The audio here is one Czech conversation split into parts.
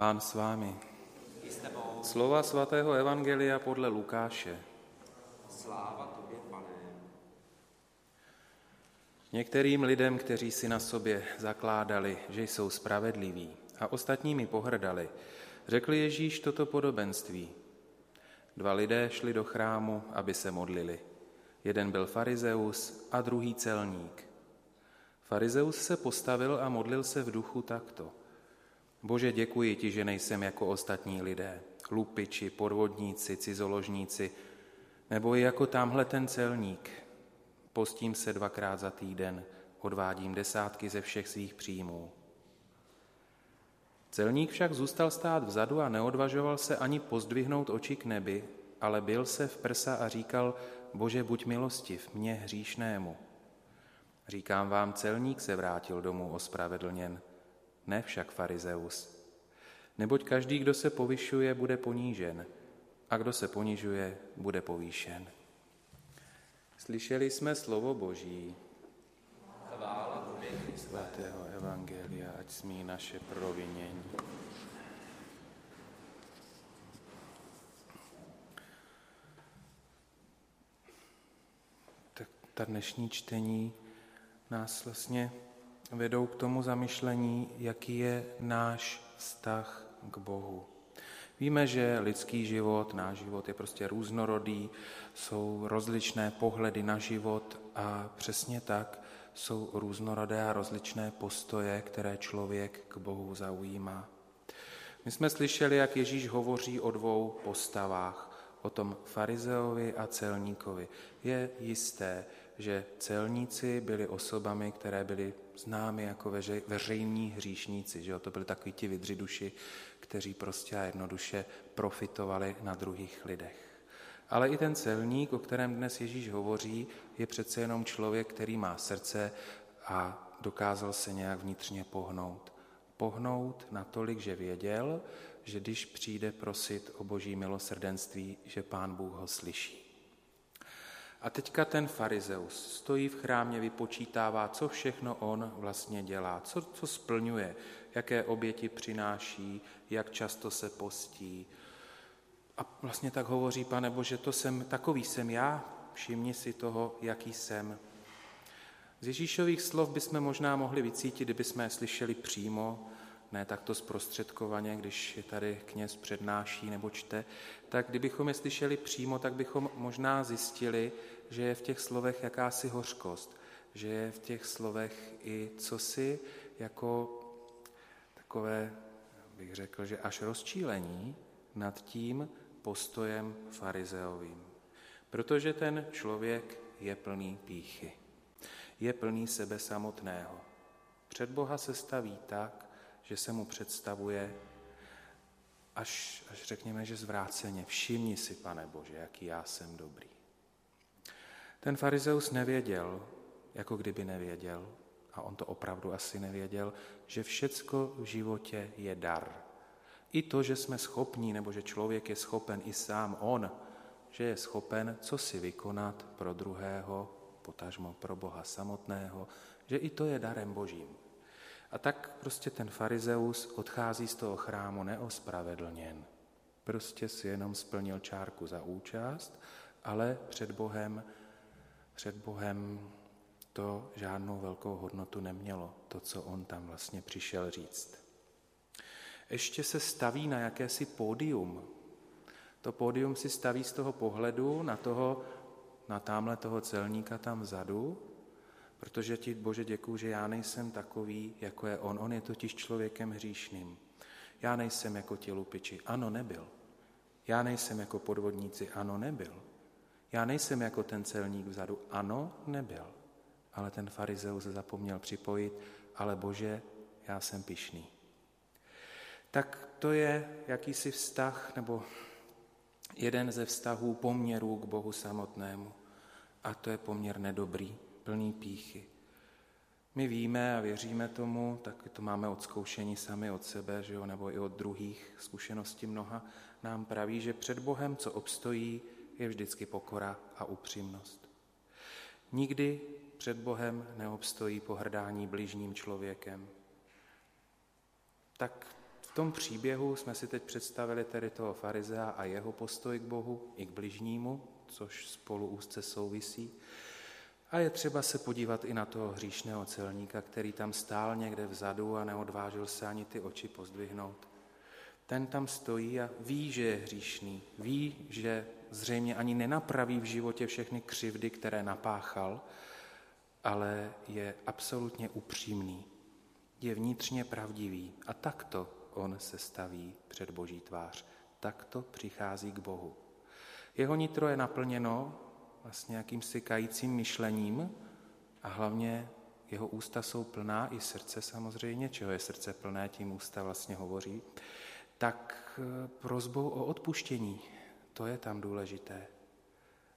Pán s vámi. Slova svatého Evangelia podle Lukáše. Sláva tobě, pane. Některým lidem, kteří si na sobě zakládali, že jsou spravedliví a ostatními pohrdali, řekl Ježíš toto podobenství. Dva lidé šli do chrámu, aby se modlili. Jeden byl farizeus a druhý celník. Farizeus se postavil a modlil se v duchu takto. Bože, děkuji ti, že nejsem jako ostatní lidé, lupiči, podvodníci, cizoložníci, nebo i jako tamhle ten celník. Postím se dvakrát za týden, odvádím desátky ze všech svých příjmů. Celník však zůstal stát vzadu a neodvažoval se ani pozdvihnout oči k nebi, ale byl se v prsa a říkal, Bože, buď milostiv, mě hříšnému. Říkám vám, celník se vrátil domů ospravedlněn, ne však farizeus. Neboť každý, kdo se povyšuje, bude ponížen, a kdo se ponižuje, bude povýšen. Slyšeli jsme slovo Boží. Chvála tobě, Svatého Evangelia, ať smí naše provinění. Tak ta dnešní čtení nás vlastně vedou k tomu zamyšlení, jaký je náš vztah k Bohu. Víme, že lidský život, náš život je prostě různorodý, jsou rozličné pohledy na život a přesně tak jsou různorodé a rozličné postoje, které člověk k Bohu zaujímá. My jsme slyšeli, jak Ježíš hovoří o dvou postavách, o tom farizeovi a celníkovi. Je jisté, že celníci byli osobami, které byly známy jako veřejní hříšníci. Že jo? To byli takoví ti vydřiduši, kteří prostě a jednoduše profitovali na druhých lidech. Ale i ten celník, o kterém dnes Ježíš hovoří, je přece jenom člověk, který má srdce a dokázal se nějak vnitřně pohnout. Pohnout natolik, že věděl, že když přijde prosit o boží milosrdenství, že pán Bůh ho slyší. A teďka ten farizeus stojí v chrámě, vypočítává, co všechno on vlastně dělá, co, co splňuje, jaké oběti přináší, jak často se postí. A vlastně tak hovoří, pane Bože, to jsem, takový jsem já, všimni si toho, jaký jsem. Z Ježíšových slov bychom možná mohli vycítit, kdyby jsme je slyšeli přímo, ne takto zprostředkovaně, když je tady kněz přednáší nebo čte, tak kdybychom je slyšeli přímo, tak bychom možná zjistili, že je v těch slovech jakási hořkost, že je v těch slovech i cosi jako takové, bych řekl, že až rozčílení nad tím postojem farizeovým. Protože ten člověk je plný píchy, je plný sebe samotného. Před Boha se staví tak, že se mu představuje až, až řekněme, že zvráceně. Všimni si, pane Bože, jaký já jsem dobrý. Ten farizeus nevěděl, jako kdyby nevěděl, a on to opravdu asi nevěděl, že všecko v životě je dar. I to, že jsme schopní, nebo že člověk je schopen i sám on, že je schopen co si vykonat pro druhého, potažmo pro Boha samotného, že i to je darem Božím. A tak prostě ten farizeus odchází z toho chrámu neospravedlněn. Prostě si jenom splnil čárku za účast, ale před Bohem, před Bohem to žádnou velkou hodnotu nemělo, to, co on tam vlastně přišel říct. Ještě se staví na jakési pódium. To pódium si staví z toho pohledu na toho, na tamhle toho celníka tam vzadu Protože ti, Bože, děkuji, že já nejsem takový, jako je on. On je totiž člověkem hříšným. Já nejsem jako ti lupiči. Ano, nebyl. Já nejsem jako podvodníci. Ano, nebyl. Já nejsem jako ten celník vzadu. Ano, nebyl. Ale ten farizeus zapomněl připojit, ale Bože, já jsem pišný. Tak to je jakýsi vztah, nebo jeden ze vztahů poměrů k Bohu samotnému. A to je poměr nedobrý, plný píchy. My víme a věříme tomu, tak to máme od zkoušení sami od sebe, že jo, nebo i od druhých zkušeností mnoha, nám praví, že před Bohem, co obstojí, je vždycky pokora a upřímnost. Nikdy před Bohem neobstojí pohrdání bližním člověkem. Tak V tom příběhu jsme si teď představili tedy toho farizea a jeho postoj k Bohu i k bližnímu, což spolu úzce souvisí. A je třeba se podívat i na toho hříšného celníka, který tam stál někde vzadu a neodvážil se ani ty oči pozdvihnout. Ten tam stojí a ví, že je hříšný, ví, že zřejmě ani nenapraví v životě všechny křivdy, které napáchal, ale je absolutně upřímný, je vnitřně pravdivý a takto on se staví před Boží tvář. Takto přichází k Bohu. Jeho nitro je naplněno vlastně jakýmsi kajícím myšlením a hlavně jeho ústa jsou plná, i srdce samozřejmě, čeho je srdce plné, tím ústa vlastně hovoří, tak eh, prozbou o odpuštění, to je tam důležité.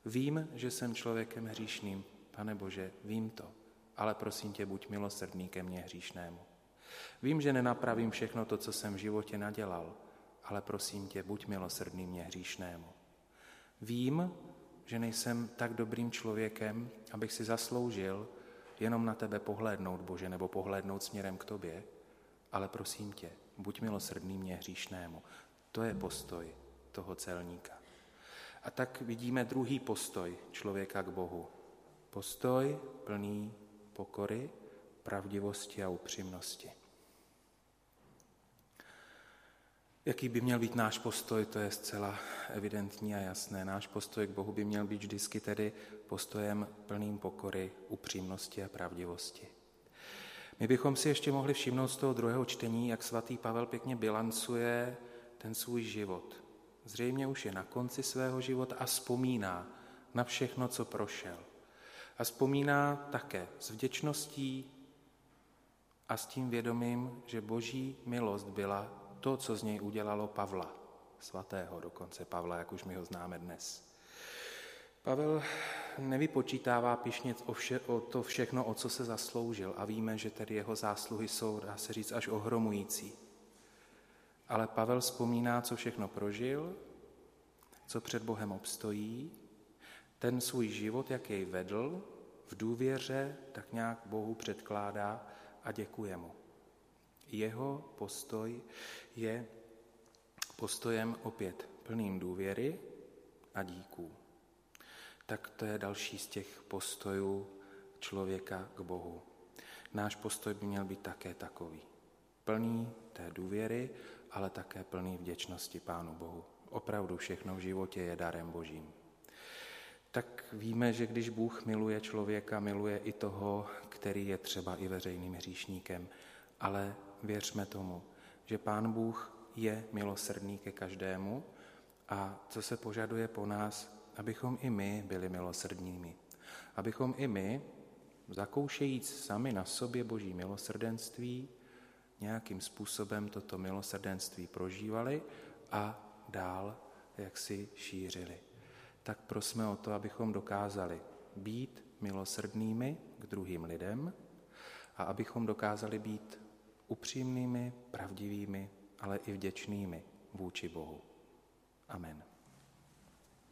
Vím, že jsem člověkem hříšným, pane Bože, vím to, ale prosím tě, buď milosrdný ke mně hříšnému. Vím, že nenapravím všechno to, co jsem v životě nadělal, ale prosím tě, buď milosrdný mě hříšnému. Vím, že nejsem tak dobrým člověkem, abych si zasloužil jenom na tebe pohlédnout, Bože, nebo pohlédnout směrem k tobě, ale prosím tě, buď milosrdný mě hříšnému. To je postoj toho celníka. A tak vidíme druhý postoj člověka k Bohu. Postoj plný pokory, pravdivosti a upřímnosti. Jaký by měl být náš postoj, to je zcela evidentní a jasné. Náš postoj k Bohu by měl být vždycky tedy postojem plným pokory, upřímnosti a pravdivosti. My bychom si ještě mohli všimnout z toho druhého čtení, jak svatý Pavel pěkně bilancuje ten svůj život. Zřejmě už je na konci svého života a vzpomíná na všechno, co prošel. A vzpomíná také s vděčností a s tím vědomím, že boží milost byla to, co z něj udělalo Pavla, svatého dokonce Pavla, jak už my ho známe dnes. Pavel nevypočítává pišně o, vše, o to všechno, o co se zasloužil a víme, že tedy jeho zásluhy jsou, dá se říct, až ohromující. Ale Pavel vzpomíná, co všechno prožil, co před Bohem obstojí, ten svůj život, jak jej vedl, v důvěře, tak nějak Bohu předkládá a děkuje mu. Jeho postoj je postojem opět plným důvěry a díků. Tak to je další z těch postojů člověka k Bohu. Náš postoj by měl být také takový. Plný té důvěry, ale také plný vděčnosti Pánu Bohu. Opravdu všechno v životě je darem Božím. Tak víme, že když Bůh miluje člověka, miluje i toho, který je třeba i veřejným hříšníkem, ale věřme tomu, že Pán Bůh je milosrdný ke každému a co se požaduje po nás, abychom i my byli milosrdnými. Abychom i my, zakoušejíc sami na sobě boží milosrdenství, nějakým způsobem toto milosrdenství prožívali a dál jak si šířili. Tak prosme o to, abychom dokázali být milosrdnými k druhým lidem a abychom dokázali být upřímnými, pravdivými, ale i vděčnými vůči Bohu. Amen.